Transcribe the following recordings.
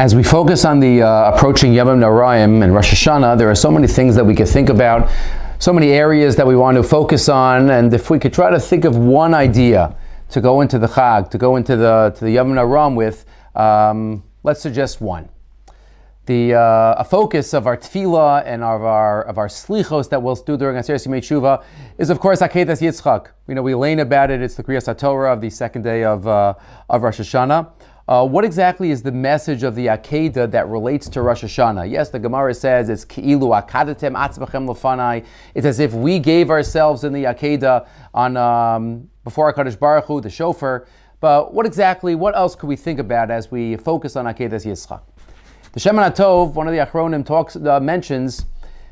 As we focus on the uh, approaching Yom Noraim and Rosh Hashanah, there are so many things that we could think about, so many areas that we want to focus on, and if we could try to think of one idea to go into the Chag, to go into the to the Yom Noraim with, um, let's suggest one. The uh, a focus of our tefillah and of our of our slichos that we'll do during Aseret Yimei is of course Akedas Yitzchak. You know we learn about it. It's the Kriyas Torah of the second day of uh, of Rosh Hashanah. Uh, what exactly is the message of the Akedah that relates to Rosh Hashanah? Yes, the Gemara says it's ki'ilu akadatem atzmechem lefanai. It's as if we gave ourselves in the Akedah on um, before HaKadosh Baruch Hu, the shofar. But what exactly, what else could we think about as we focus on Akedas Yitzchak? The Shemin Tov, one of the Achronim, talks, uh, mentions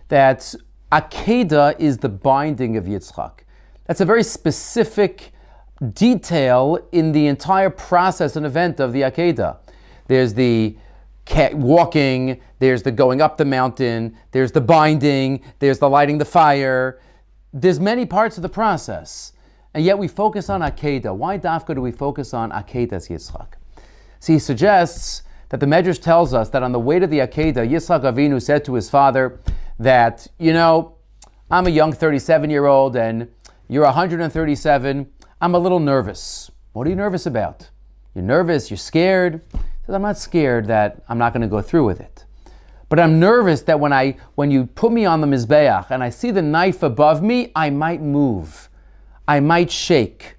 that Akedah is the binding of Yitzchak. That's a very specific detail in the entire process and event of the Akedah. There's the walking, there's the going up the mountain, there's the binding, there's the lighting the fire. There's many parts of the process. And yet we focus on Akedah. Why dafka do we focus on Akedas Yitzchak? See, he suggests that the Medrash tells us that on the way to the Akedah, Yitzchak Avinu said to his father that, you know, I'm a young 37 year old and you're 137 I'm a little nervous. What are you nervous about? You're nervous, you're scared. Says, I'm not scared that I'm not going to go through with it. But I'm nervous that when I when you put me on the Mizbeach and I see the knife above me, I might move. I might shake.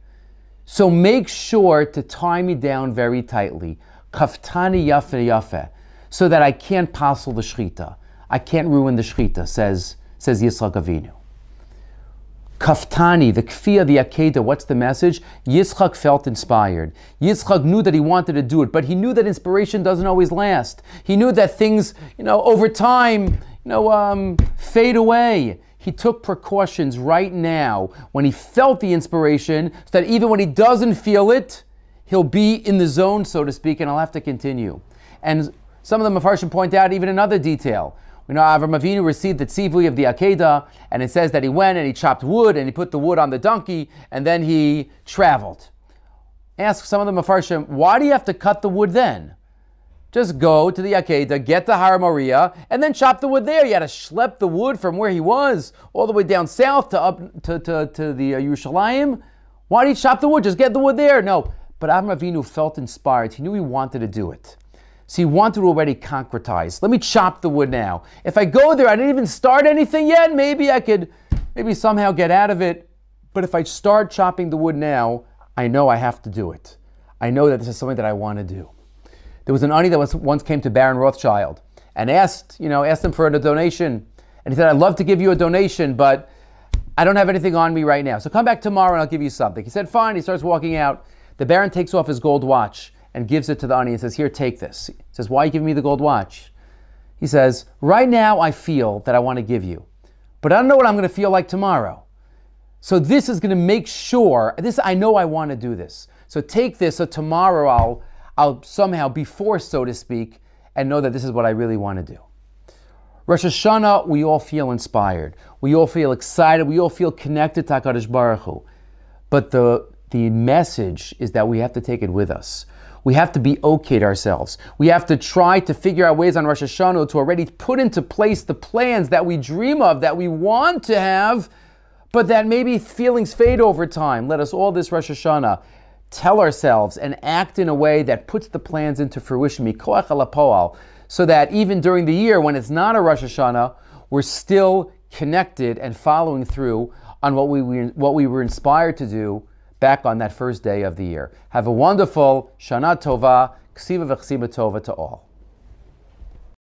So make sure to tie me down very tightly. Kaftani yafe yafe. So that I can't passel the shchita. I can't ruin the shchita, says, says Yitzchak Avinu. Kaftani, the Kfiyah, the Akedah, what's the message? Yitzchak felt inspired. Yitzchak knew that he wanted to do it, but he knew that inspiration doesn't always last. He knew that things, you know, over time, you know, um, fade away. He took precautions right now when he felt the inspiration, so that even when he doesn't feel it, he'll be in the zone, so to speak, and I'll have to continue. And some of the Mefarshim point out even another detail. We know Avram Avinu received the tzivui of the Akedah, and it says that he went and he chopped wood and he put the wood on the donkey, and then he traveled. Ask some of the Mefarshim, why do you have to cut the wood then? Just go to the Akedah, get the Har Moriah, and then chop the wood there. You had to schlep the wood from where he was all the way down south to up to, to, to the uh, Yerushalayim. Why do you chop the wood? Just get the wood there. No. But Avram Avinu felt inspired. He knew he wanted to do it. So he wanted to already concretize. Let me chop the wood now. If I go there, I didn't even start anything yet, maybe I could maybe somehow get out of it. But if I start chopping the wood now, I know I have to do it. I know that this is something that I want to do. There was an ani that was, once came to Baron Rothschild and asked, you know, asked him for a donation. And he said, I'd love to give you a donation, but I don't have anything on me right now. So come back tomorrow and I'll give you something. He said, fine. He starts walking out. The Baron takes off his gold watch and gives it to the ani and says, Here, take this. He says, Why are you giving me the gold watch? He says, Right now I feel that I want to give you, but I don't know what I'm going to feel like tomorrow. So this is going to make sure, this I know I want to do this. So take this so tomorrow I'll I'll somehow be forced, so to speak, and know that this is what I really want to do. Rosh Hashanah, we all feel inspired. We all feel excited. We all feel connected to HaKadosh Baruch Hu. But the, the message is that we have to take it with us we have to be okayed ourselves. We have to try to figure out ways on Rosh Hashanah to already put into place the plans that we dream of, that we want to have, but that maybe feelings fade over time. Let us all this Rosh Hashanah tell ourselves and act in a way that puts the plans into fruition, so that even during the year when it's not a Rosh Hashanah, we're still connected and following through on what we, what we were inspired to do back on that first day of the year. Have a wonderful Shana Tova, Ksiva V'Chasima Tova to all.